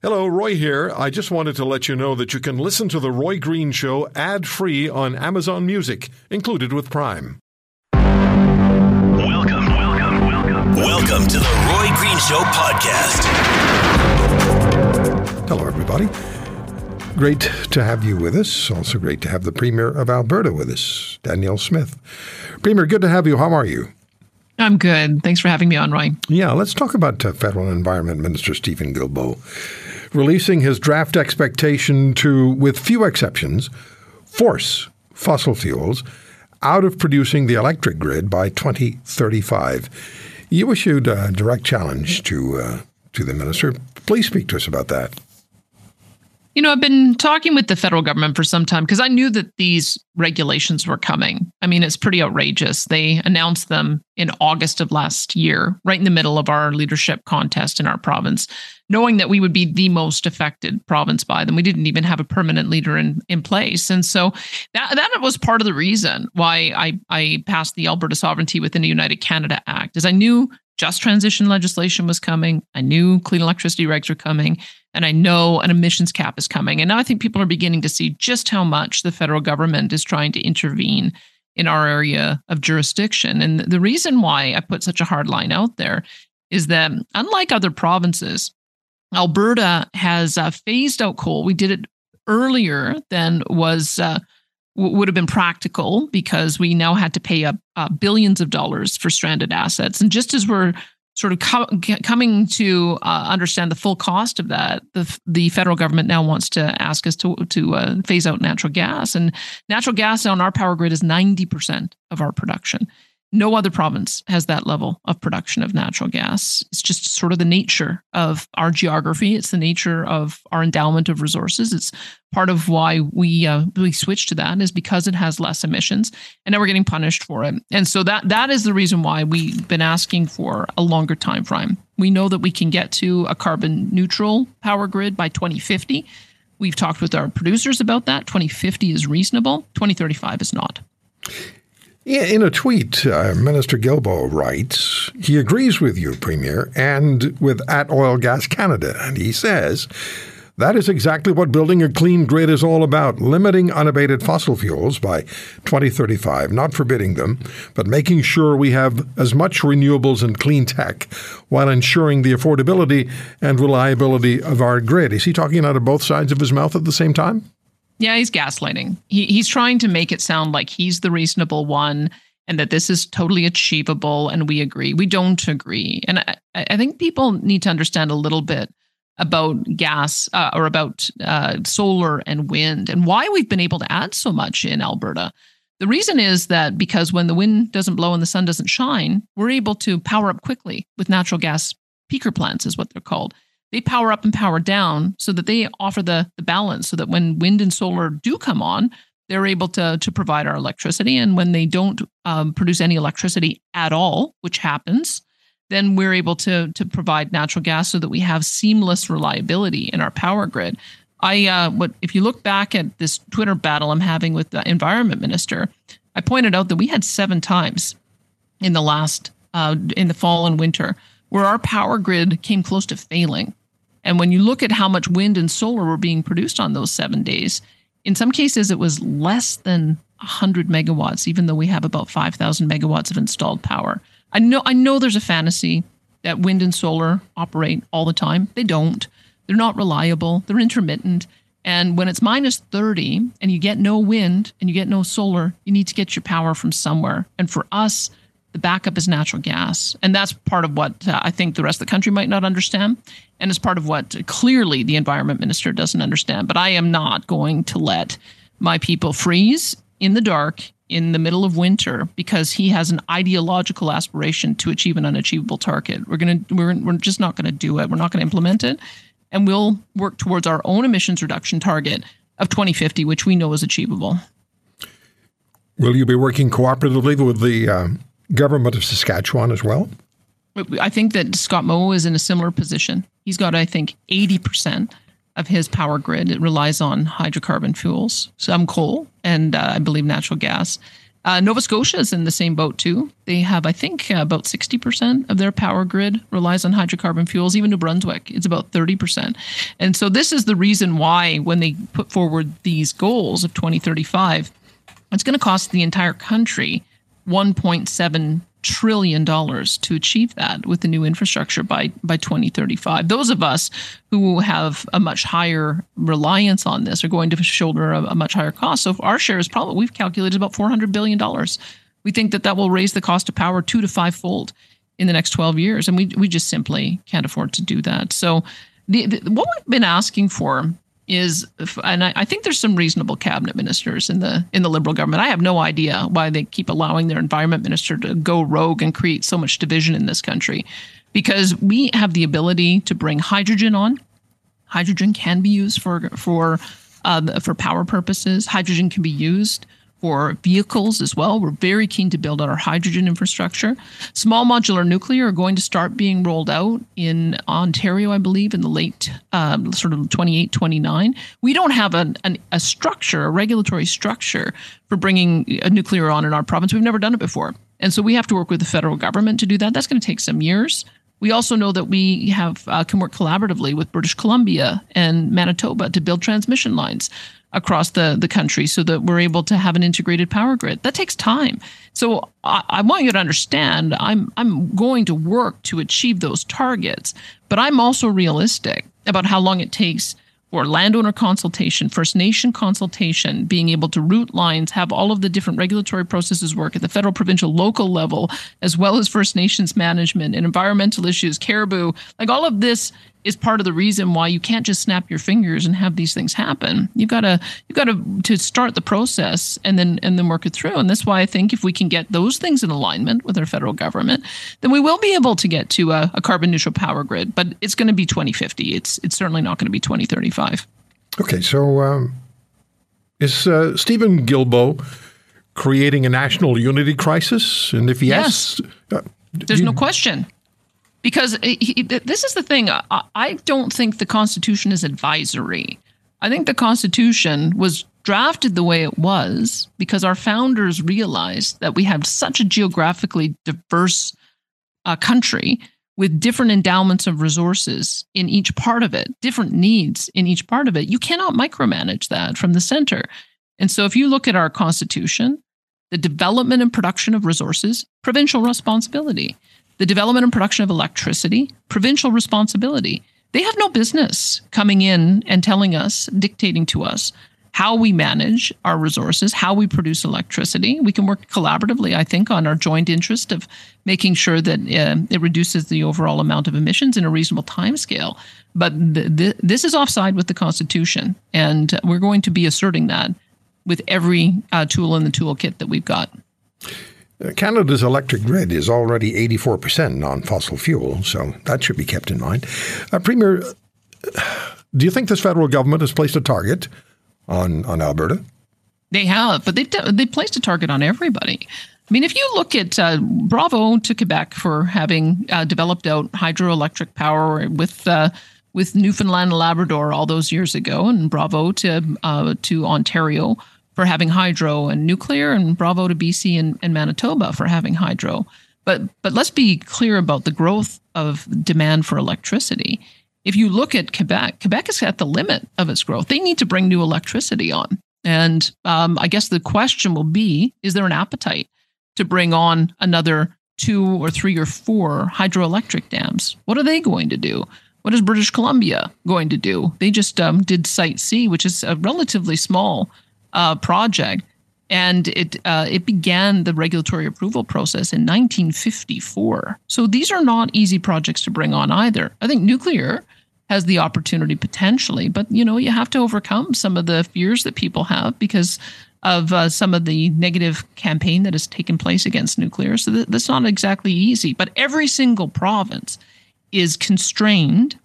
Hello, Roy here. I just wanted to let you know that you can listen to The Roy Green Show ad free on Amazon Music, included with Prime. Welcome, welcome, welcome. Welcome to the Roy Green Show podcast. Hello, everybody. Great to have you with us. Also, great to have the Premier of Alberta with us, Danielle Smith. Premier, good to have you. How are you? I'm good. Thanks for having me on, Roy. Yeah, let's talk about uh, Federal Environment Minister Steven Guilbeault releasing his draft expectation to, with few exceptions, force fossil fuels out of producing the electric grid by 2035. You issued a direct challenge to uh, to the minister. Please speak to us about that. You know, I've been talking with the federal government for some time because I knew that these regulations were coming. I mean, it's pretty outrageous. They announced them in August of last year, right in the middle of our leadership contest in our province, knowing that we would be the most affected province by them. We didn't even have a permanent leader in, in place. And so that, that was part of the reason why I, I passed the Alberta Sovereignty Within a United Canada Act, is I knew just transition legislation was coming. I knew clean electricity regs were coming and I know an emissions cap is coming. And now I think people are beginning to see just how much the federal government is trying to intervene in our area of jurisdiction. And the reason why I put such a hard line out there is that unlike other provinces, Alberta has uh, phased out coal. We did it earlier than was uh, would have been practical because we now had to pay up uh, billions of dollars for stranded assets. And just as we're sort of co- coming to uh, understand the full cost of that, the the federal government now wants to ask us to to uh, phase out natural gas, and natural gas on our power grid is ninety percent of our production. No other province has that level of production of natural gas. It's just sort of the nature of our geography. It's the nature of our endowment of resources. It's part of why we uh, we switched to that is because it has less emissions, and now we're getting punished for it. And so that that is the reason why we've been asking for a longer time frame. We know that we can get to a carbon neutral power grid by 2050. We've talked with our producers about that. 2050 is reasonable. 2035 is not. In a tweet, uh, Minister Guilbeault writes he agrees with you, Premier, and with at Oil Gas Canada. And he says that is exactly what building a clean grid is all about limiting unabated fossil fuels by 2035, not forbidding them, but making sure we have as much renewables and clean tech while ensuring the affordability and reliability of our grid. Is he talking out of both sides of his mouth at the same time? Yeah, he's gaslighting. He, he's trying to make it sound like he's the reasonable one and that this is totally achievable. And we agree. We don't agree. And I, I think people need to understand a little bit about gas uh, or about uh, solar and wind and why we've been able to add so much in Alberta. The reason is that because when the wind doesn't blow and the sun doesn't shine, we're able to power up quickly with natural gas peaker plants, is what they're called they power up and power down so that they offer the, the balance so that when wind and solar do come on, they're able to, to provide our electricity. And when they don't um, produce any electricity at all, which happens, then we're able to, to provide natural gas so that we have seamless reliability in our power grid. I uh, what if you look back at this Twitter battle I'm having with the environment minister, I pointed out that we had seven times in the last uh, in the fall and winter where our power grid came close to failing and when you look at how much wind and solar were being produced on those seven days, in some cases it was less than 100 megawatts, even though we have about 5,000 megawatts of installed power. I know, I know there's a fantasy that wind and solar operate all the time. They don't. They're not reliable. They're intermittent. And when it's minus 30 and you get no wind and you get no solar, you need to get your power from somewhere. And for us, the backup is natural gas. And that's part of what uh, I think the rest of the country might not understand. And it's part of what clearly the environment minister doesn't understand. But I am not going to let my people freeze in the dark in the middle of winter because he has an ideological aspiration to achieve an unachievable target. We're going to we're, we're just not going to do it. We're not going to implement it. And we'll work towards our own emissions reduction target of 2050, which we know is achievable. Will you be working cooperatively with the uh, government of Saskatchewan as well? I think that Scott Moe is in a similar position. He's got, I think, 80% of his power grid. It relies on hydrocarbon fuels, some coal, and uh, I believe natural gas. Uh, Nova Scotia is in the same boat too. They have, I think, uh, about 60% of their power grid relies on hydrocarbon fuels. Even New Brunswick, it's about 30%. And so this is the reason why when they put forward these goals of 2035, it's going to cost the entire country 1.7 trillion dollars to achieve that with the new infrastructure by by 2035 those of us who have a much higher reliance on this are going to shoulder a, a much higher cost. So our share is probably we've calculated about 400 billion dollars. We think that that will raise the cost of power two to five fold in the next 12 years. And we we just simply can't afford to do that. So the, the what we've been asking for is and I, think there's some reasonable cabinet ministers in the in the liberal government. I have no idea why they keep allowing their environment minister to go rogue and create so much division in this country. Because we have the ability to bring hydrogen on. Hydrogen can be used for for uh, for power purposes. Hydrogen can be used for vehicles as well. We're very keen to build out our hydrogen infrastructure. Small modular nuclear are going to start being rolled out in Ontario, I believe, in the late um, sort of 28, 29. We don't have an, an, a structure, a regulatory structure for bringing a nuclear on in our province. We've never done it before. And so we have to work with the federal government to do that. That's going to take some years. We also know that we have uh, can work collaboratively with British Columbia and Manitoba to build transmission lines across the, the country so that we're able to have an integrated power grid. That takes time. So I, I, want you to understand I'm I'm going to work to achieve those targets, but I'm also realistic about how long it takes for landowner consultation, First Nation consultation, being able to route lines, have all of the different regulatory processes work at the federal, provincial, local level, as well as First Nations management and environmental issues, caribou, like all of this is part of the reason why you can't just snap your fingers and have these things happen. You gotta you gotta to start the process and then and then work it through. And that's why I think if we can get those things in alignment with our federal government, then we will be able to get to a, a carbon neutral power grid. But it's going to be 2050. It's it's certainly not going to be 2035. Okay, so um, is uh, Steven Guilbeault creating a national unity crisis? And if yes, yes. Uh, there's you, no question because he, this is the thing. I don't think the Constitution is advisory. I think the Constitution was drafted the way it was because our founders realized that we have such a geographically diverse uh, country with different endowments of resources in each part of it, different needs in each part of it. You cannot micromanage that from the center. And so if you look at our Constitution, the development and production of resources, provincial responsibility the development and production of electricity, provincial responsibility. They have no business coming in and telling us, dictating to us how we manage our resources, how we produce electricity. We can work collaboratively, I think, on our joint interest of making sure that uh, it reduces the overall amount of emissions in a reasonable time scale. But th- th- this is offside with the Constitution, and we're going to be asserting that with every uh, tool in the toolkit that we've got. Canada's electric grid is already 84% non fossil fuel, so that should be kept in mind. Uh, Premier, do you think this federal government has placed a target on, on Alberta? They have, but they they placed a target on everybody. I mean, if you look at uh, bravo to Quebec for having uh, developed out hydroelectric power with uh, with Newfoundland and Labrador all those years ago, and bravo to uh, to Ontario for having hydro and nuclear, and bravo to BC and, and Manitoba for having hydro. But but let's be clear about the growth of demand for electricity. If you look at Quebec, Quebec is at the limit of its growth. They need to bring new electricity on. And um, I guess the question will be is there an appetite to bring on another two or three or four hydroelectric dams? What are they going to do? What is British Columbia going to do? They just um, did Site C, which is a relatively small uh, project, and it uh, it began the regulatory approval process in 1954. So these are not easy projects to bring on either. I think nuclear has the opportunity potentially, but you know you have to overcome some of the fears that people have because of uh, some of the negative campaign that has taken place against nuclear. So th- that's not exactly easy. But every single province is constrained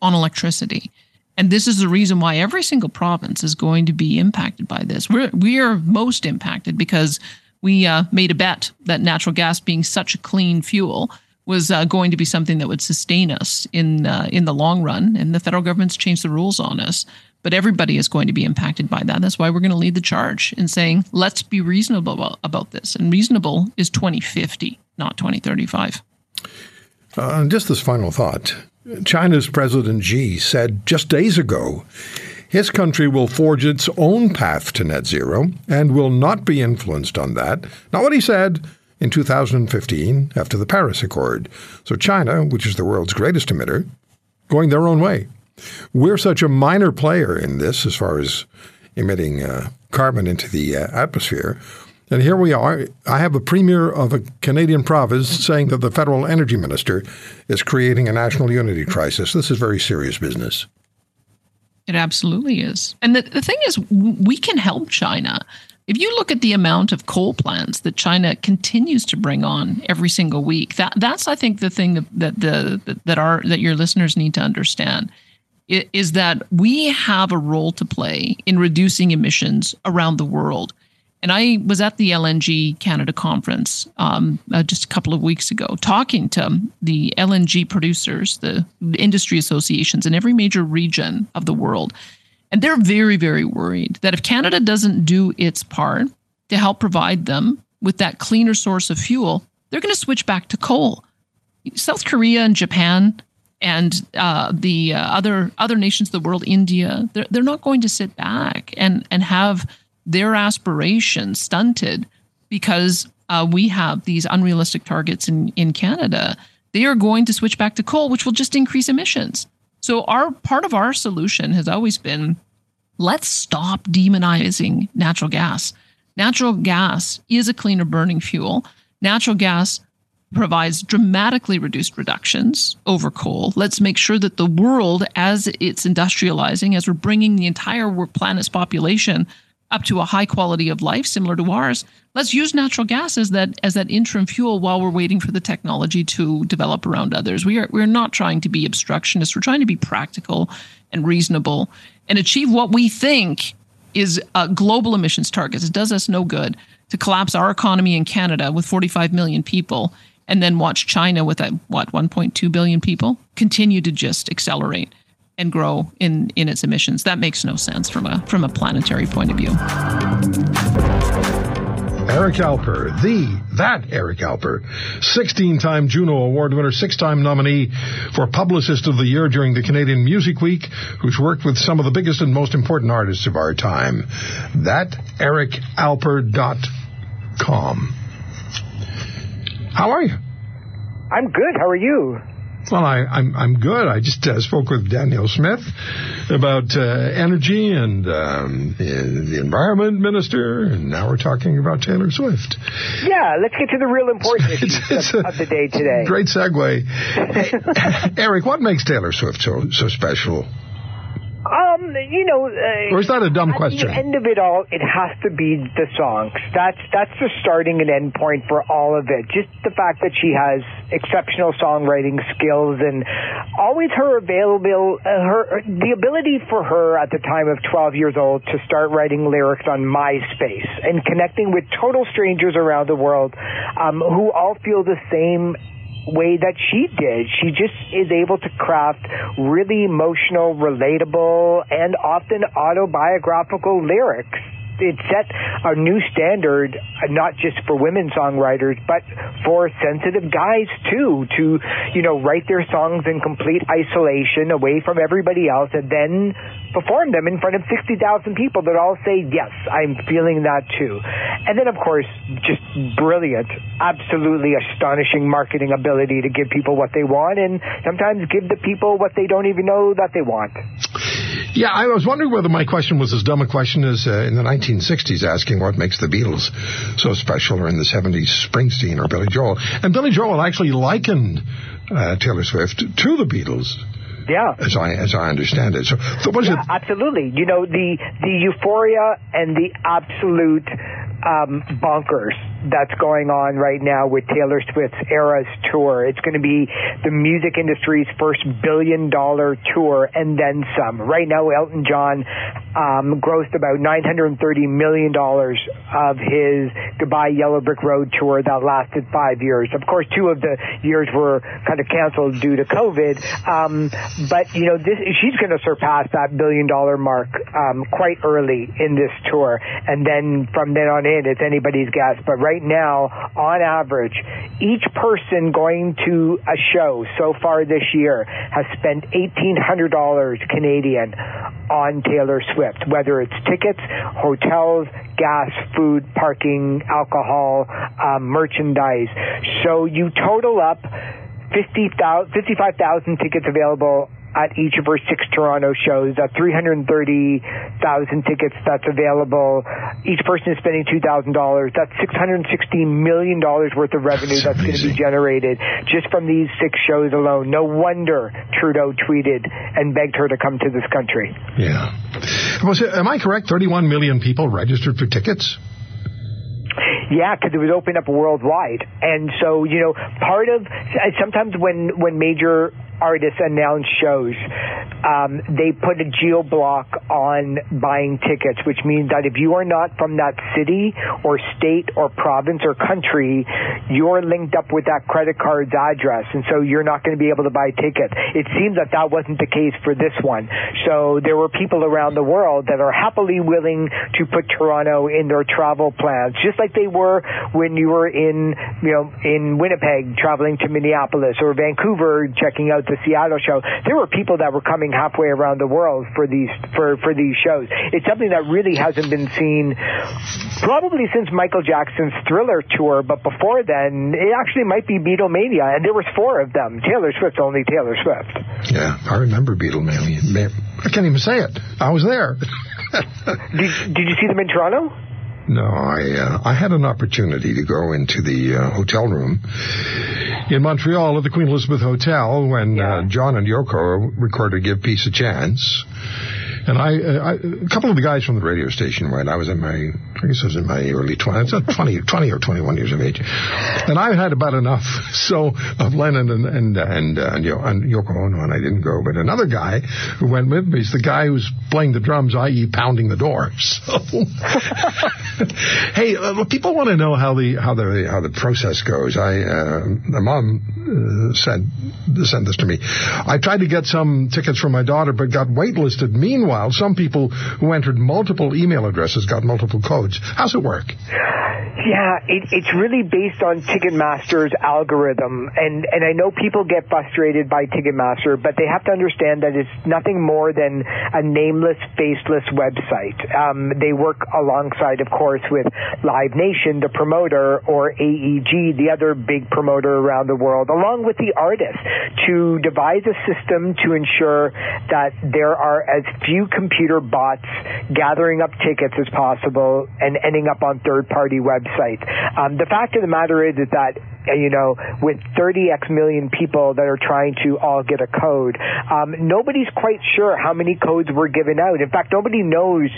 on electricity. And this is the reason why every single province is going to be impacted by this. We're, we are most impacted because we uh, made a bet that natural gas being such a clean fuel was uh, going to be something that would sustain us in uh, in the long run. And the federal government's changed the rules on us. but everybody is going to be impacted by that. That's why we're going to lead the charge in saying, let's be reasonable about, this. And reasonable is 2050, not 2035. Uh, just this final thought China's President Xi said just days ago his country will forge its own path to net zero and will not be influenced on that. Not what he said in 2015 after the Paris Accord. So China, which is the world's greatest emitter, going their own way. We're such a minor player in this as far as emitting uh, carbon into the uh, atmosphere. And here we are. I have a premier of a Canadian province saying that the federal energy minister is creating a national unity crisis. This is very serious business. It absolutely is. And the, the thing is, we can help China. If you look at the amount of coal plants that China continues to bring on every single week, that that's I think the thing that, the that our that your listeners need to understand is that we have a role to play in reducing emissions around the world. And I was at the LNG Canada conference um, uh, just a couple of weeks ago, talking to the LNG producers, the industry associations in every major region of the world. And they're very, very worried that if Canada doesn't do its part to help provide them with that cleaner source of fuel, they're going to switch back to coal. South Korea and Japan and uh, the uh, other other nations of the world, India, they're, they're not going to sit back and and have their aspirations stunted because uh, we have these unrealistic targets in in Canada. They are going to switch back to coal, which will just increase emissions. So our part of our solution has always been let's stop demonizing natural gas. Natural gas is a cleaner burning fuel. Natural gas provides dramatically reduced reductions over coal. Let's make sure that the world, as it's industrializing, as we're bringing the entire planet's population up to a high quality of life similar to ours, let's use natural gas as that as that interim fuel while we're waiting for the technology to develop around others. We are we're not trying to be obstructionist. We're trying to be practical and reasonable and achieve what we think is uh, global emissions targets. It does us no good to collapse our economy in Canada with 45 million people and then watch China with a, what 1.2 billion people continue to just accelerate and grow in in its emissions. That makes no sense from a from a planetary point of view. Eric Alper, the that Eric Alper, 16-time Juno Award winner, six-time nominee for Publicist of the Year during the Canadian Music Week, who's worked with some of the biggest and most important artists of our time. That ericalper.com. How are you? I'm good. How are you? Well, I, am I'm, I'm good. I just uh, spoke with Danielle Smith about uh, energy and um, the environment minister, and now we're talking about Taylor Swift. Yeah, let's get to the real important issues it's, of, of the day today. Great segue, Eric. What makes Taylor Swift so so special? Um, you know, uh, or is that a dumb at question? At the end of it all, it has to be the songs. That's that's the starting and end point for all of it. Just the fact that she has exceptional songwriting skills and always her available, uh, her the ability for her at the time of 12 years old to start writing lyrics on MySpace and connecting with total strangers around the world um, who all feel the same way that she did. She just is able to craft really emotional, relatable, and often autobiographical lyrics it set a new standard, not just for women songwriters, but for sensitive guys too, to, you know, write their songs in complete isolation away from everybody else and then perform them in front of 60,000 people that all say, yes, I'm feeling that too. And then, of course, just brilliant, absolutely astonishing marketing ability to give people what they want and sometimes give the people what they don't even know that they want. Yeah, I was wondering whether my question was as dumb a question as uh, in the 1960s asking what makes the Beatles so special, or in the 70s Springsteen or Billy Joel. And Billy Joel actually likened uh, Taylor Swift to the Beatles. Yeah. As I as I understand it. So, so what is yeah, it? absolutely. You know the the euphoria and the absolute um, bonkers that's going on right now with Taylor Swift's Eras tour. It's going to be the music industry's first billion dollar tour and then some. Right now, Elton John um, grossed about $930 million of his Goodbye Yellow Brick Road tour that lasted five years. Of course, two of the years were kind of canceled due to COVID. Um, but, you know, this, she's going to surpass that billion dollar mark um, quite early in this tour. And then from then on in, it's anybody's guess. But right now, on average, each person going to a show so far this year has spent $1,800 Canadian on Taylor Swift, whether it's tickets, hotels, gas, food, parking, alcohol, um, merchandise. So you total up 50, 55,000 tickets available at each of her six Toronto shows. That's 330,000 tickets that's available. Each person is spending $2,000. That's $660 million worth of revenue that's, that's going to be generated just from these six shows alone. No wonder Trudeau tweeted and begged her to come to this country. Yeah. Was it, am I correct? 31 million people registered for tickets? Yeah, because it was open up worldwide, and so you know, part of sometimes when when major artists announce shows, um, they put a geo block on buying tickets, which means that if you are not from that city or state or province or country, you're linked up with that credit card's address, and so you're not going to be able to buy tickets. It seems that that wasn't the case for this one. So there were people around the world that are happily willing to put Toronto in their travel plans, just like they were when you were in, you know, in Winnipeg traveling to Minneapolis or Vancouver checking out the Seattle show, there were people that were coming halfway around the world for these for for these shows. It's something that really hasn't been seen probably since Michael Jackson's Thriller tour, but before then, it actually might be Beatlemania, and there was four of them. Taylor Swift, only Taylor Swift. Yeah, I remember Beatlemania. I can't even say it. I was there. did, did you see them in Toronto? No, I uh, I had an opportunity to go into the uh, hotel room in Montreal at the Queen Elizabeth Hotel when uh, yeah. uh, John and Yoko recorded "Give Peace a Chance." And I, uh, I, a couple of the guys from the radio station went. I was in my, I guess I was in my early 20s, 20, 20 or 21 years of age. And I had about enough, so, of Lennon and, and, and, uh, and, and Yoko Ono, and I didn't go. But another guy who went with me is the guy who's playing the drums, i.e. pounding the door. So, hey, uh, people want to know how the, how the, how the process goes. I, uh, my mom uh, said, sent this to me. I tried to get some tickets for my daughter, but got waitlisted. Meanwhile, Meanwhile, some people who entered multiple email addresses got multiple codes. How's it work? Yeah, it, it's really based on Ticketmaster's algorithm, and and I know people get frustrated by Ticketmaster, but they have to understand that it's nothing more than a nameless, faceless website. Um, they work alongside, of course, with Live Nation, the promoter, or AEG, the other big promoter around the world, along with the artists, to devise a system to ensure that there are as few computer bots gathering up tickets as possible and ending up on third-party websites. Um, the fact of the matter is, is that you know, with 30x million people that are trying to all get a code, um, nobody's quite sure how many codes were given out. In fact, nobody knows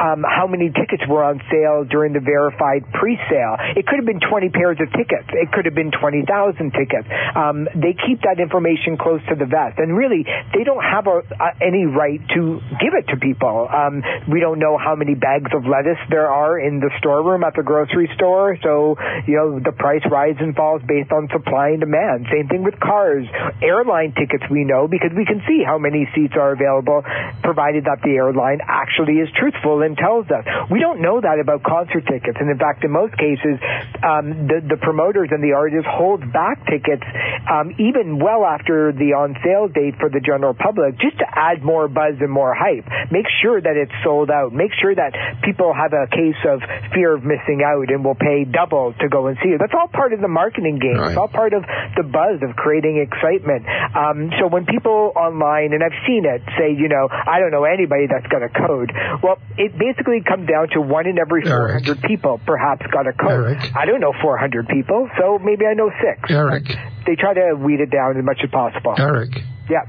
um, how many tickets were on sale during the verified pre-sale. It could have been 20 pairs of tickets. It could have been 20,000 tickets. Um, they keep that information close to the vest, and really, they don't have a, a, any right to give it to people. Um, we don't know how many bags of lettuce there are in the storeroom at the grocery store, so you know the price rises and falls based on supply and demand. Same thing with cars. Airline tickets we know because we can see how many seats are available provided that the airline actually is truthful and tells us. We don't know that about concert tickets. And in fact, in most cases, um, the, the promoters and the artists hold back tickets um, even well after the on sale date for the general public just to add more buzz and more hype. Make sure that it's sold out. Make sure that people have a case of fear of missing out and will pay double to go and see it. That's all part of the market marketing game. Right. It's all part of the buzz of creating excitement. Um, so when people online, and I've seen it, say, you know, I don't know anybody that's got a code. Well, it basically comes down to one in every 400 Eric. people perhaps got a code. Eric. I don't know 400 people, so maybe I know six. Eric. They try to weed it down as much as possible. Eric. Yeah.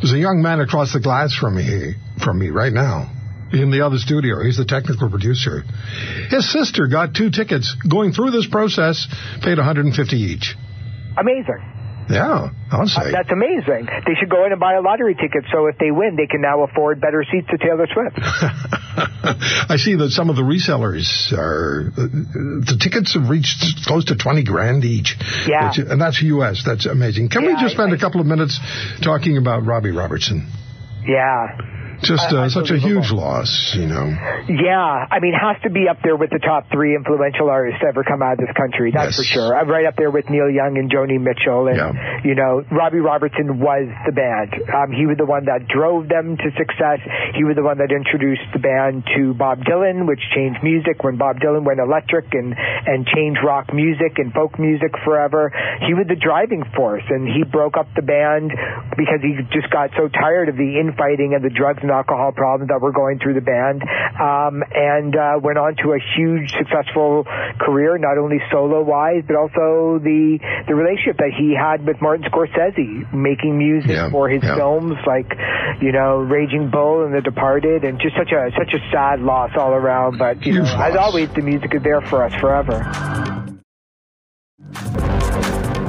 There's a young man across the glass from me, from me right now in the other studio. He's the technical producer. His sister got two tickets going through this process, paid 150 each. Amazing. Yeah, I'll say. Uh, that's amazing. They should go in and buy a lottery ticket so if they win, they can now afford better seats to Taylor Swift. I see that some of the resellers are, the tickets have reached close to 20 grand each. Yeah. And that's US. That's amazing. Can we just spend I- a couple of minutes talking about Robbie Robertson? Yeah. Just uh, such a huge loss, you know. Yeah, I mean, has to be up there with the top three influential artists to ever come out of this country. That's Yes. for sure. I'm right up there with Neil Young and Joni Mitchell, and Yeah. you know, Robbie Robertson was the band. Um, he was the one that drove them to success. He was the one that introduced the band to Bob Dylan, which changed music when Bob Dylan went electric and and changed rock music and folk music forever. He was the driving force, and he broke up the band because he just got so tired of the infighting and the drugs and alcohol problems that were going through the band, um, and uh, went on to a huge successful career, not only solo wise, but also the the relationship that he had with Martin Scorsese, making music Yeah, for his yeah. films like you know Raging Bull and The Departed, and just such a such a sad loss all around. But you know, as always, the music is there for us forever.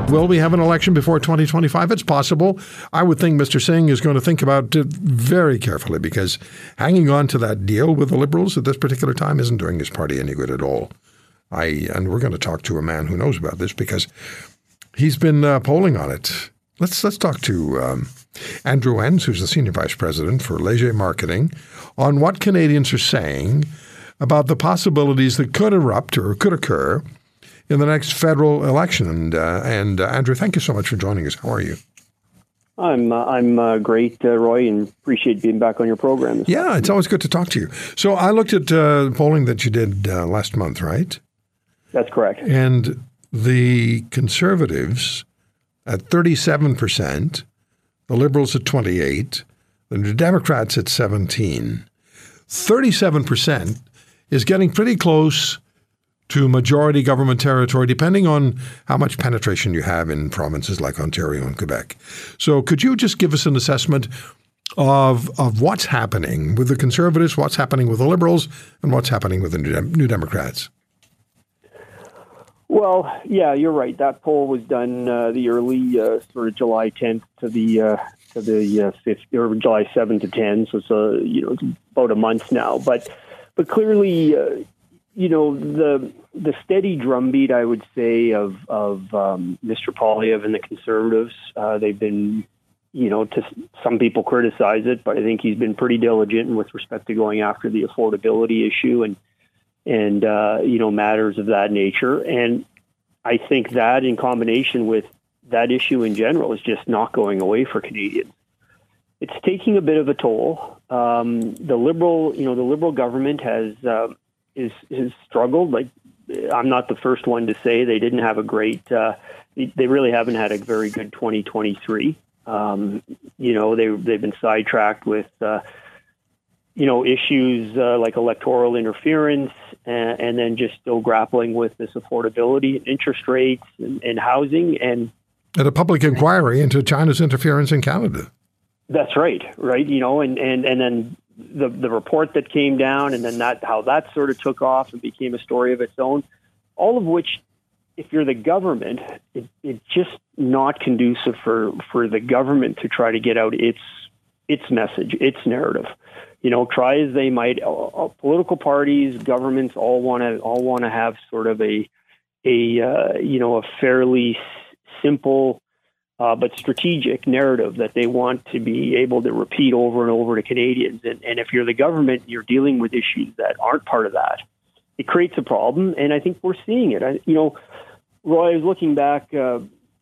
Will we have an election before 2025? It's possible. I would think Mr. Singh is going to think about it very carefully because hanging on to that deal with the Liberals at this particular time isn't doing his party any good at all. I and we're going to talk to a man who knows about this because he's been uh, polling on it. Let's let's talk to um, Andrew Enns, who's the senior vice president for Leger Marketing, on what Canadians are saying about the possibilities that could erupt or could occur in the next federal election. And, uh, and uh, Andrew, thank you so much for joining us. How are you? I'm uh, I'm uh, great, uh, Roy, and appreciate being back on your program. Yeah, it's always good to talk to you. So I looked at uh, polling that you did uh, last month, right? That's correct. And the Conservatives at 37%, the Liberals at 28, the Democrats at 17. 37% is getting pretty close to majority government territory, depending on how much penetration you have in provinces like Ontario and Quebec. So, could you just give us an assessment of of what's happening with the Conservatives, what's happening with the Liberals, and what's happening with the New, Dem- New Democrats? Well, yeah, you're right. That poll was done uh, the early uh, sort of July 10th to the uh, to the uh, 5th or July 7th to 10. So it's a you know it's about a month now. But but clearly, uh, you know the the steady drumbeat, I would say, of of um, Mr. Poilievre and the Conservatives. Uh, they've been you know, to some people criticize it, but I think he's been pretty diligent with respect to going after the affordability issue and and uh, you know matters of that nature. And I think that in combination with that issue in general is just not going away for Canadians. It's taking a bit of a toll. Um, the liberal, you know, the liberal government has uh, is has struggled. Like I'm not the first one to say they didn't have a great. Uh, they really haven't had a very good 2023. Um, you know, they they've been sidetracked with. Uh, you know, issues uh, like electoral interference, and, and, then just still grappling with this affordability, interest rates, and, and housing. And and a public inquiry into China's interference in Canada. That's right, right. You know, and and and then the the report that came down, and then that how that sort of took off and became a story of its own. All of which, if you're the government, it, it's just not conducive for for the government to try to get out its its message, its narrative you know, try as they might, uh, political parties, governments all want to all want to have sort of a a uh, you know a fairly simple uh, but strategic narrative that they want to be able to repeat over and over to Canadians. And, and if you're the government, you're dealing with issues that aren't part of that. It creates a problem, and I think we're seeing it. I, you know, Roy, I was looking back, uh,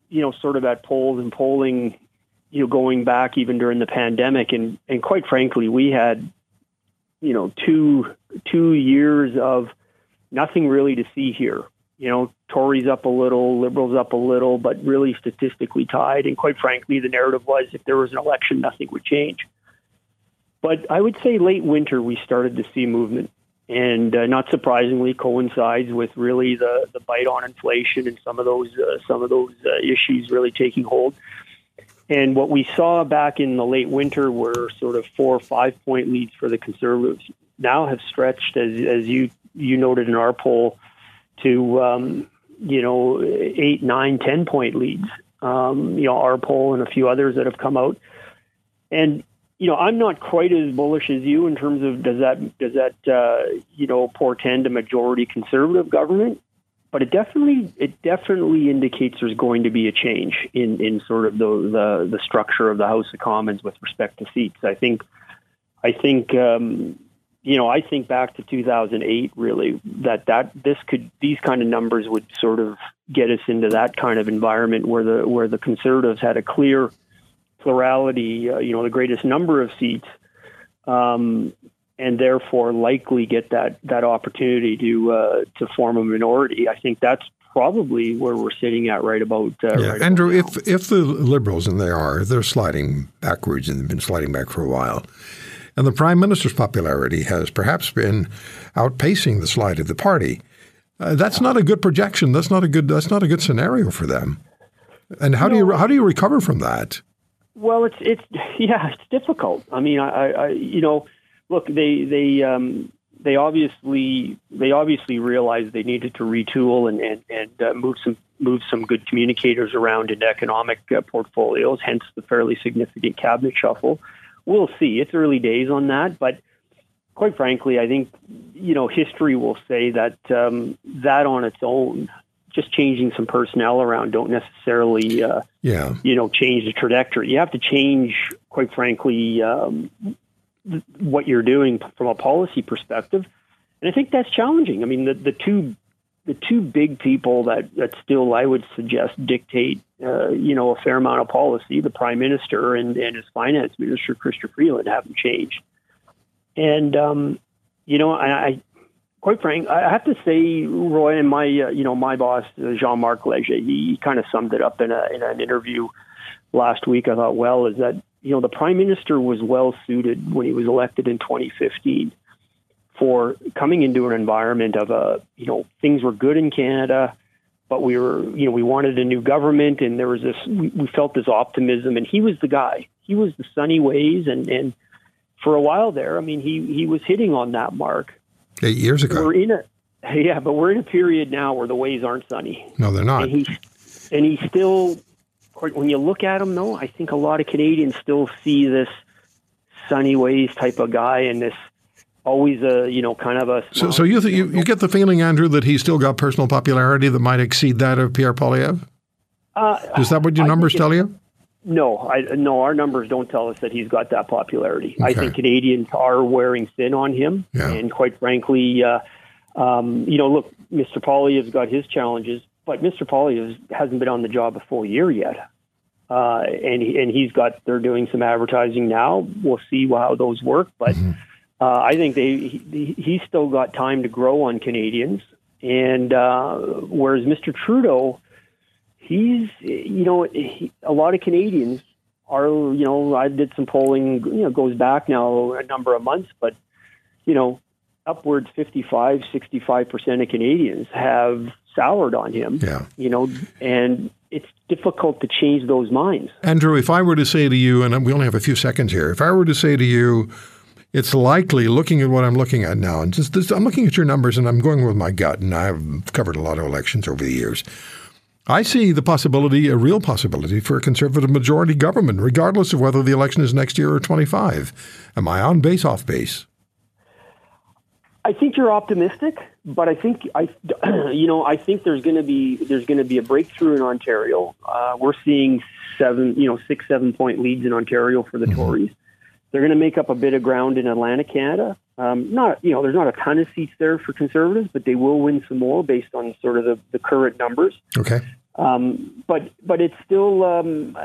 you know, sort of at polls and polling you know, going back even during the pandemic, and and quite frankly, we had, you know, two two years of nothing really to see here. You know, Tories up a little, Liberals up a little, but really statistically tied. And quite frankly, the narrative was if there was an election, nothing would change. But I would say late winter we started to see movement, and uh, not surprisingly, coincides with really the the bite on inflation and some of those uh, some of those uh, issues really taking hold. And what we saw back in the late winter were sort of four or five point leads for the conservatives. Now have stretched, as as you you noted in our poll, to um, you know eight, nine, ten point leads. um, you know, our poll and a few others that have come out. And you know, I'm not quite as bullish as you in terms of does that does that uh, you know portend a majority conservative government, but it definitely it definitely indicates there's going to be a change in in sort of the the, the structure of the House of Commons with respect to seats. I think I think um, you know I think back to 2008 really that that this could these kind of numbers would sort of get us into that kind of environment where the where the conservatives had a clear plurality, uh, you know, the greatest number of seats, um, and therefore likely get that that opportunity to uh, to form a minority. I think that's probably where we're sitting at right about. Uh, yeah, right Andrew, about if if the Liberals and they are they're sliding backwards and they've been sliding back for a while, and the Prime Minister's popularity has perhaps been outpacing the slide of the party. Uh, that's not a good projection. That's not a good. That's not a good scenario for them. And how do you how do you recover from that? Well, it's it's yeah, it's difficult. I mean, I, I you know, look, they they um, they obviously they obviously realized they needed to retool and and, and uh, move some move some good communicators around in economic uh, portfolios. Hence the fairly significant cabinet shuffle. We'll see. It's early days on that, but quite frankly, I think you know history will say that um, that on its own just changing some personnel around don't necessarily, uh, yeah, you know, change the trajectory. You have to change, quite frankly, um, th- what you're doing from a policy perspective, and I think that's challenging. I mean, the the two the two big people that that still I would suggest dictate, uh, you know, a fair amount of policy, the prime minister and and his finance minister, Christopher Freeland, haven't changed, and um, you know, I, quite frank, I have to say, Roy, and my uh, you know my boss uh, Jean Marc Leger, he kind of summed it up in, a, in an interview last week. I thought, well, is that you know the prime minister was well suited when he was elected in 2015 for coming into an environment of a you know things were good in Canada. But we were, you know, we wanted a new government, and there was this. We, we felt this optimism, and he was the guy. He was the sunny ways, and and for a while there, I mean, he he was hitting on that mark Eight years ago. We're in a yeah, but we're in a period now where the ways aren't sunny. No, they're not. And he's and he's still. When you look at him, though, I think a lot of Canadians still see this sunny ways type of guy and this always a you know kind of a. So, so you, th- you you get the feeling, Andrew, that he's still got personal popularity that might exceed that of Pierre Poilievre. Uh, Is that what your I numbers tell you? No, I, no, our numbers don't tell us that he's got that popularity. I think Canadians are wearing thin on him, Yeah. and quite frankly, uh, um, you know, look, Mr. Poilievre's got his challenges, but Mr. Poilievre hasn't been on the job a full year yet, uh, and he, and he's got they're doing some advertising now. We'll see how those work, but uh, I think they he, he's still got time to grow on Canadians, and uh, whereas Mr. Trudeau he's you know he, a lot of Canadians are you know I did some polling you know goes back now a number of months but you know upwards 55 65 percent of Canadians have soured on him Yeah. you know and it's difficult to change those minds Andrew, if I were to say to you, and we only have a few seconds here, if I were to say to you, it's likely, looking at what I'm looking at now, and just this, I'm looking at your numbers and I'm going with my gut, and I've covered a lot of elections over the years. I see the possibility, a real possibility, for a conservative majority government, regardless of whether the election is next year or 25. Am I on base, off base? I think you're optimistic, but I think I, you know, I think there's going to be there's going to be a breakthrough in Ontario. Uh, we're seeing seven, you know, six seven point leads in Ontario for the Tories. They're going to make up a bit of ground in Atlantic Canada. Um, not, you know, there's not a ton of seats there for Conservatives, but they will win some more based on sort of the, the current numbers. Okay. Um, but but it's still um,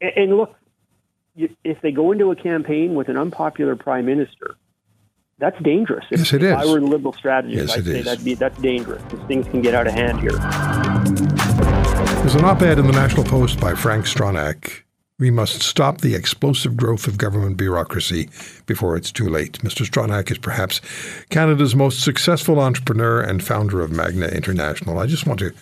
and look, if they go into a campaign with an unpopular prime minister, that's dangerous. If, Yes, it if I is. were a liberal strategist, Yes, I'd say is. that'd be that's dangerous because things can get out of hand here. There's an op ed in the National Post by Frank Stronach. We must stop the explosive growth of government bureaucracy before it's too late. Mr. Stronach is perhaps Canada's most successful entrepreneur and founder of Magna International. I just want to,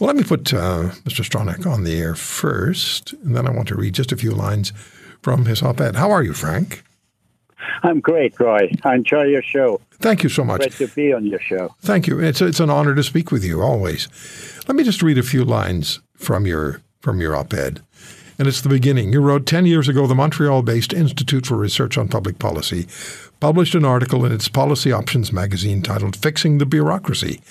well, let me put uh, Mr. Stronach on the air first, and then I want to read just a few lines from his op ed. How are you, Frank? I'm great, Roy. I enjoy your show. Thank you so much. Great to be on your show. Thank you. It's, it's an honor to speak with you always. Let me just read a few lines from your from your op ed. And it's the beginning. You wrote 10 years ago, the Montreal based Institute for Research on Public Policy published an article in its Policy Options magazine titled Fixing the Bureaucracy,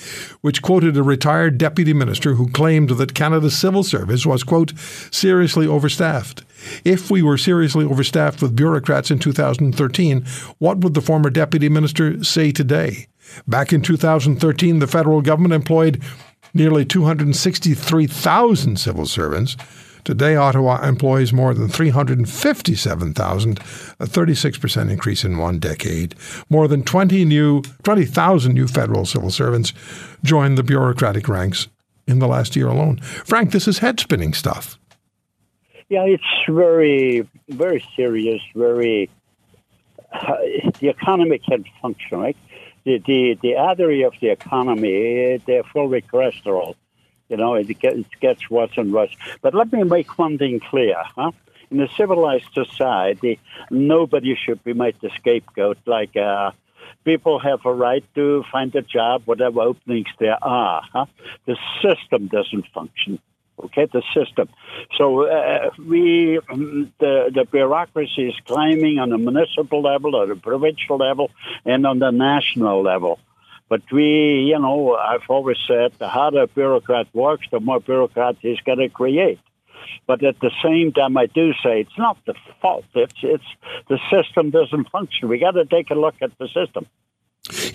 which quoted a retired deputy minister who claimed that Canada's civil service was, quote, seriously overstaffed. If we were seriously overstaffed with bureaucrats in 2013, what would the former deputy minister say today? Back in 2013, the federal government employed nearly 263,000 civil servants. Today, Ottawa employs more than 357,000, a 36% increase in one decade. More than 20 new, 20,000 new federal civil servants joined the bureaucratic ranks in the last year alone. Frank, this is head spinning stuff. Yeah, it's very, very serious. Very, uh, the economy can function, right? The, the the artery of the economy, they're full cholesterol. You know, it gets, gets worse and worse. But let me make one thing clear. Huh? In a civilized society, nobody should be made the scapegoat. Like uh, people have a right to find a job, whatever openings there are. Huh? The system doesn't function. Okay, the system. So uh, we, the the bureaucracy is climbing on the municipal level, or the provincial level, and on the national level. But we, you know, I've always said the harder a bureaucrat works, the more bureaucrats he's going to create. But at the same time, I do say it's not the fault. It's it's the system doesn't function. We got to take a look at the system.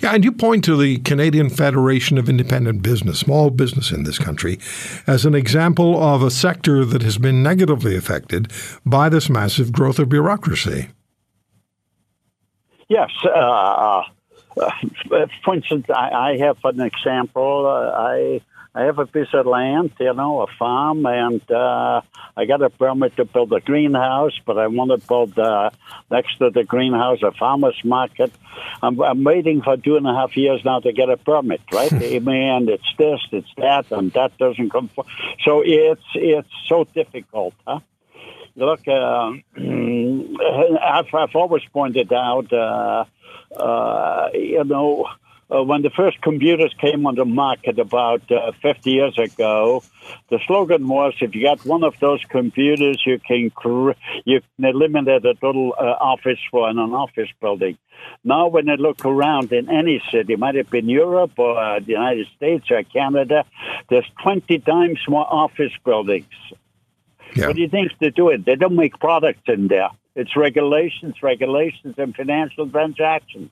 Yeah, and you point to the Canadian Federation of Independent Business, small business in this country, as an example of a sector that has been negatively affected by this massive growth of bureaucracy. Yes. Uh, uh, for instance, I, I, have an example. Uh, I I have a piece of land, you know, a farm, and uh, I got a permit to build a greenhouse, but I want to build uh, next to the greenhouse a farmer's market. I'm, I'm waiting for two and a half years now to get a permit, right? Man, it's this, it's that, and that doesn't come. For, so it's it's so difficult, huh? Look, uh, I've, I've always pointed out, uh, you know uh, when the first computers came on the market about uh, 50 years ago, the slogan was, "If you got one of those computers, you can cr- you can eliminate a total uh, office for an office building." Now, when I look around in any city, might have been Europe or uh, the United States or Canada, there's 20 times more office buildings. Yeah. What do you think they're doing? They don't make products in there. It's regulations, regulations, and financial transactions.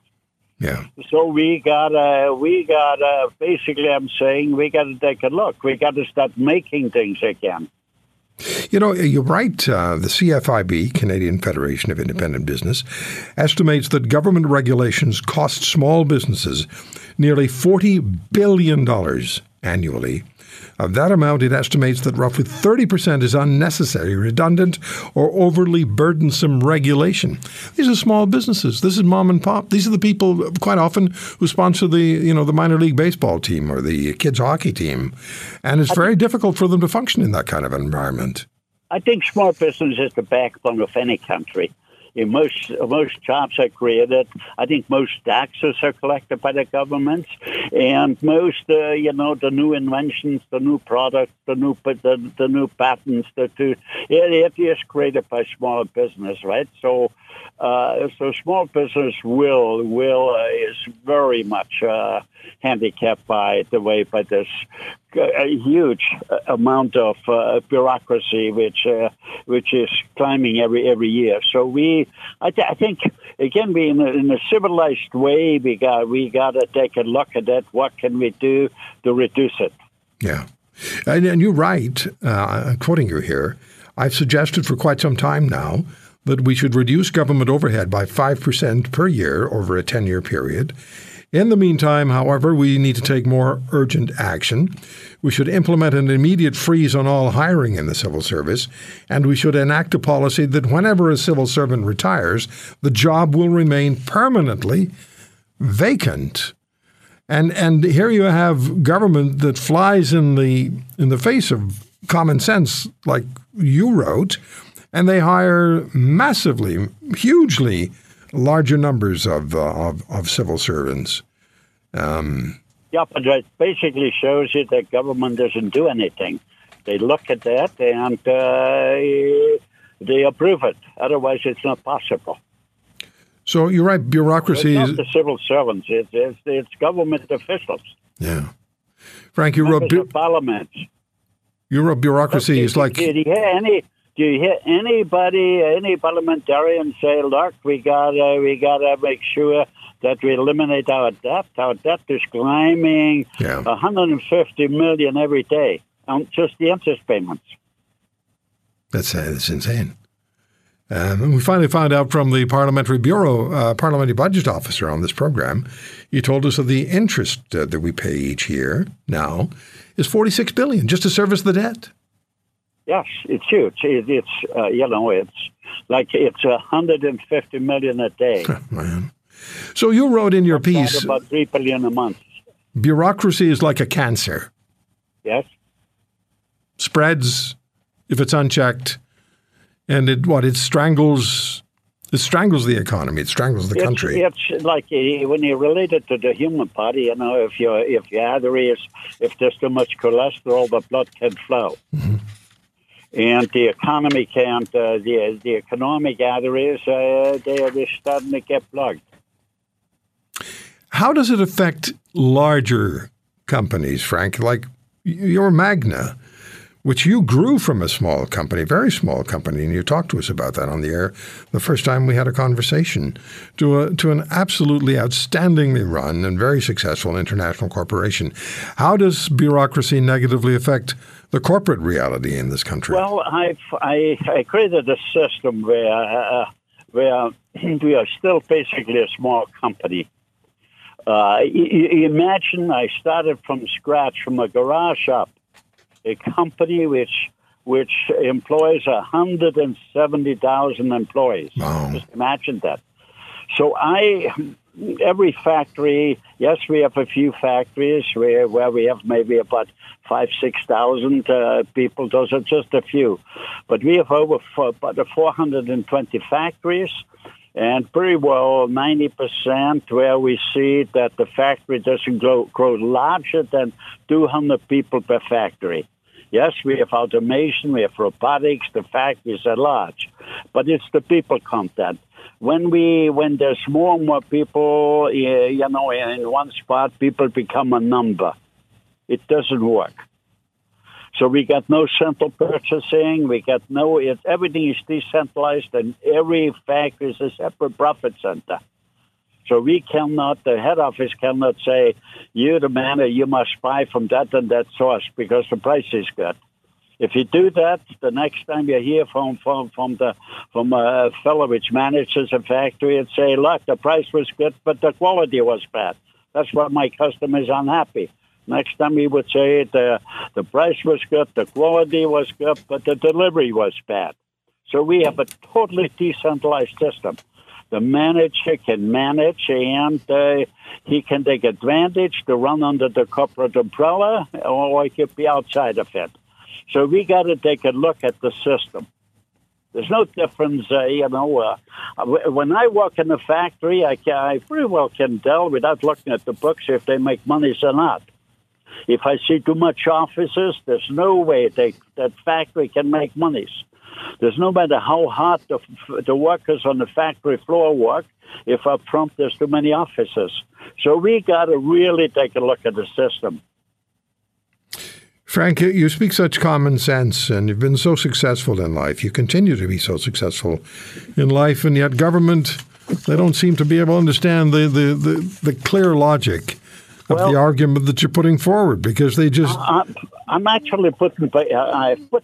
Yeah. So we gotta, we gotta. Basically, I'm saying we gotta take a look. We gotta start making things again. You know, you're right. Uh, the CFIB, Canadian Federation of Independent Business, estimates that government regulations cost small businesses nearly $40 billion annually of that amount, it estimates that roughly 30% is unnecessary, redundant, or overly burdensome regulation. These are small businesses. This is mom and pop. These are the people quite often who sponsor the, you know, the minor league baseball team or the kids hockey team. And it's very difficult for them to function in that kind of environment. I think small business is the backbone of any country most most jobs are created. I think most taxes are collected by the governments, and most uh, you know the new inventions, the new products, the new the, the new patents, the two it, it is created by small business, right? So. Uh, so small business will will uh, is very much uh, handicapped by the way by this a huge amount of uh, bureaucracy, which uh, which is climbing every every year. So we, I, th- I think, again, we in a, in a, civilized way, we got we got to take a look at that. What can we do to reduce it? Yeah, and, and you're right. Uh, I'm quoting you here, I've suggested for quite some time now that we should reduce government overhead by five percent per year over a ten year period in the meantime, however, we need to take more urgent action. We should implement an immediate freeze on all hiring in the civil service, and we should enact a policy that whenever a civil servant retires, the job will remain permanently vacant. And and here you have government that flies in the in the face of common sense, like you wrote, and they hire massively, hugely larger numbers of, uh, of, of, civil servants. Um, yeah, but it basically shows you that government doesn't do anything. They look at that and uh, they approve it. Otherwise, it's not possible. So you're right. Bureaucracy it's is not the civil servants. It's, it's, it's government officials. yeah. Frank, you wrote Members bu- parliament. you wrote bureaucracy is like Did you hear any? Do you hear anybody, any parliamentarian say, "Look, we gotta, we gotta make sure that we eliminate our debt. Our debt is climbing, Yeah. 150 million every day on just the interest payments." That's uh, that's insane. Um, and we finally found out from the Parliamentary Bureau, uh, Parliamentary Budget Officer on this program. He told us that the interest uh, that we pay each year now is forty six billion just to service the debt. Yes, it's huge. It, it's uh, you know, it's like it's 150 million a day. Man. So you wrote in your That's piece, about three billion a month. bureaucracy is like a cancer. Yes. Spreads if it's unchecked, and it what it strangles. It strangles the economy. It strangles the It's- country. It's, like uh, when you relate it to the human body, you know, if your if your arteries, if there's too much cholesterol, the blood can flow, Mm-hmm. And the economy can't. Uh, the the economic arteries, uh, they are just starting to get plugged. How does it affect larger companies, Frank? Like your Magna, which you grew from a small company, very small company, and you talked to us about that on the air the first time we had a conversation, to a, to an absolutely outstandingly run and very successful international corporation. How does bureaucracy negatively affect the corporate reality in this country? Well, I I, I created a system where uh, where we are still basically a small company. Uh, y- y- imagine I started from scratch from a garage shop, a company which which employs hundred and seventy thousand employees. Wow. Just imagine that. So I, every factory, yes, we have a few factories where, where we have maybe about five, six thousand uh, people. Those are just a few, but we have over four, about 420 factories, and pretty well 90 percent where we see that the factory doesn't grow, grow larger than 200 people per factory. Yes, we have automation, we have robotics, the factories are large, but it's the people content. When we, when there's more and more people, uh, you know, in one spot, people become a number. It doesn't work. So we got no central purchasing. We got no. It, everything is decentralized, and every factory is a separate profit center. So we cannot. The head office cannot say, "You, the manager, you must buy from that and that source because the price is good." If you do that, the next time you hear from from from the from a fellow which manages a factory and say, "Look, the price was good, but the quality was bad." That's why my customer is unhappy. Next time he would say the the price was good, the quality was good, but the delivery was bad. So we have a totally decentralized system. The manager can manage and uh, he can take advantage to run under the corporate umbrella or he could be outside of it. So we got to take a look at the system. There's no difference, uh, you know. Uh, when I work in a factory, I, can, I pretty well can tell without looking at the books if they make monies or not. If I see too much offices, there's no way they, that factory can make monies. There's no matter how hard the, the workers on the factory floor work, if up front there's too many officers. So we got to really take a look at the system. Frank, you speak such common sense and you've been so successful in life. You continue to be so successful in life, and yet government, they don't seem to be able to understand the, the, the, the clear logic of Well- the argument that you're putting forward because they just. I'm, I'm actually putting, I put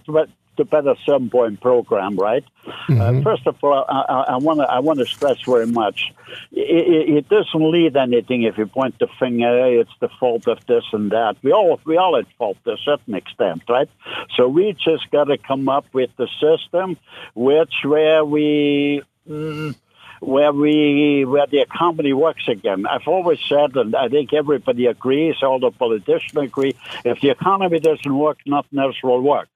the Better Seven Point program, right? Uh, first of all, I want to I want to stress very much. It, it, it doesn't lead anything if you point the finger. It's the fault of this and that. We all we all at fault to a certain extent, right? So we just got to come up with the system, which where we. Mm, where we where the economy works again. I've always said, and I think everybody agrees, all the politicians agree, if the economy doesn't work, nothing else will work.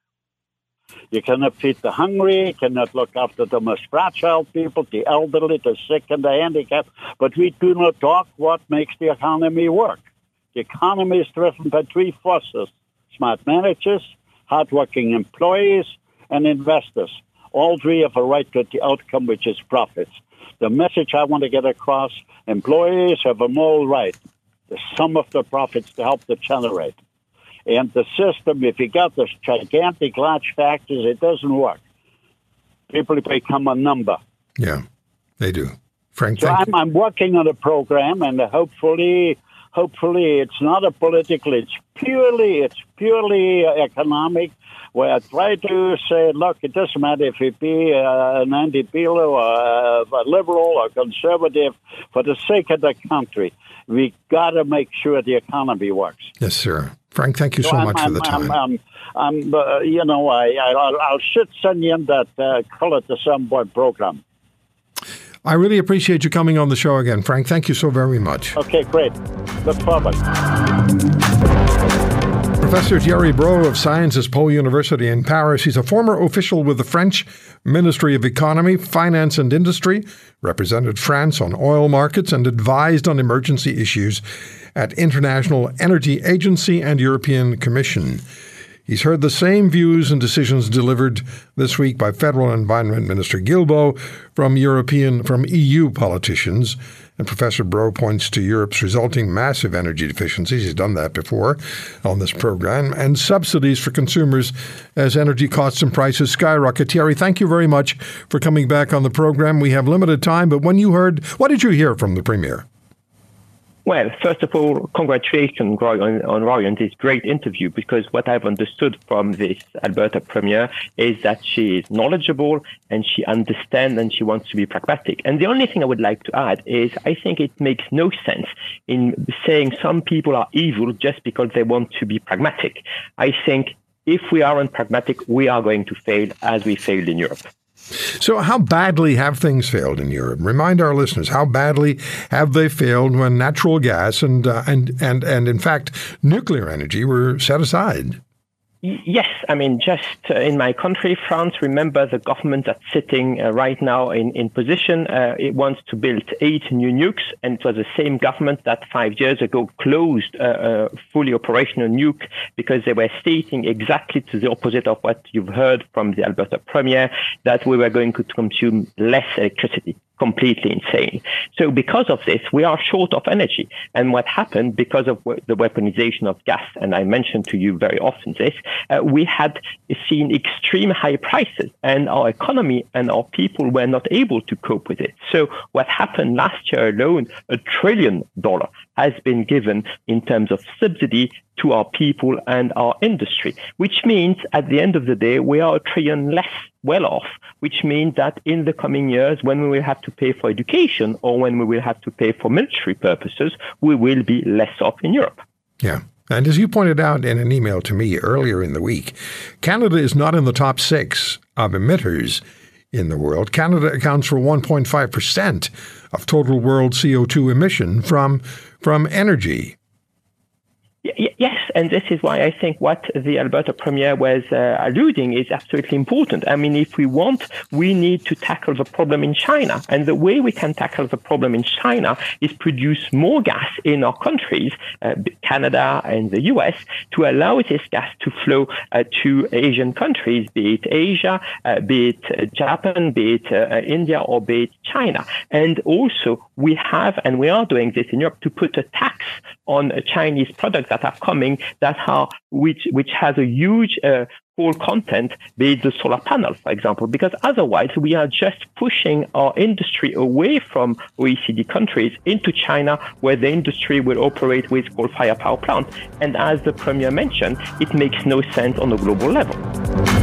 You cannot feed the hungry, you cannot look after the most fragile people, the elderly, the sick, and the handicapped, but we do not talk what makes the economy work. The economy is driven by three forces smart managers, hardworking employees, and investors. All three have a right to the outcome, which is profits. The message I want to get across employees have a moral right, the sum of the profits to help to generate. And the system, if you got this gigantic large factors, it doesn't work. People become a number. Yeah, they do. Frank, so I'm, I'm, working on a program, and hopefully, hopefully, it's not a political. It's purely, it's purely economic. Where I try to say, look, it doesn't matter if it be uh, an anti-Bilo or a liberal or conservative. For the sake of the country, we got to make sure the economy works. Yes, sir. Frank, thank you so, so much I'm, for the time. I'm, I'm, uh, you know, I, I, will should send you in that uh, Call It the Some Point program. I really appreciate you coming on the show again, Frank. Thank you so very much. Okay, great. Look forward. Professor Thierry Bros of Sciences Po University in Paris. He's a former official with the French Ministry of Economy, Finance and Industry, represented France on oil markets, and advised on emergency issues at International Energy Agency and European Commission. He's heard the same views and decisions delivered this week by Federal Environment Minister Guilbeault from European from EU politicians. And Professor Bros points to Europe's resulting massive energy deficiencies. He's done that before on this program, and subsidies for consumers as energy costs and prices skyrocket. Thierry, thank you very much for coming back on the program. We have limited time, but when you heard, what did you hear from the Premier? Well, first of all, congratulations, on, on Roy on this great interview because what I've understood from this Alberta Premier is that she is knowledgeable and she understands and she wants to be pragmatic. And the only thing I would like to add is I think it makes no sense in saying some people are evil just because they want to be pragmatic. I think if we aren't pragmatic, we are going to fail as we failed in Europe. So, how badly have things failed in Europe? Remind our listeners how badly have they failed when natural gas and uh, and and and in fact nuclear energy were set aside? Yes, I mean, just uh, in my country, France, remember the government that's sitting uh, right now in, in position. Uh, it wants to build eight new nukes, and it was the same government that five years ago closed a uh, uh, fully operational nuke because they were stating exactly to the opposite of what you've heard from the Alberta Premier, that we were going to consume less electricity completely insane. So because of this, we are short of energy. And what happened because of the weaponization of gas, and I mentioned to you very often this, uh, we had seen extreme high prices and our economy and our people were not able to cope with it. So what happened last year alone, a trillion dollar has been given in terms of subsidy to our people and our industry, which means at the end of the day, we are a trillion less well off, which means that in the coming years, when we will have to pay for education or when we will have to pay for military purposes, we will be less off in Europe. Yeah. And as you pointed out in an email to me earlier in the week, Canada is not in the top six of emitters in the world. Canada accounts for 1.5% of total world CO2 emission from, from energy. Yes, and this is why I think what the Alberta Premier was uh, alluding is absolutely important. I mean, if we want, we need to tackle the problem in China. And the way we can tackle the problem in China is produce more gas in our countries, uh, Canada and the US, to allow this gas to flow uh, to Asian countries, be it Asia, uh, be it uh, Japan, be it uh, India, or be it China. And also, we have, and we are doing this in Europe, to put a tax on Chinese products that are coming that are which which has a huge uh, coal content, be it the solar panel, for example, because otherwise we are just pushing our industry away from OECD countries into China, where the industry will operate with coal-fired power plants. And as the premier mentioned, it makes no sense on a global level.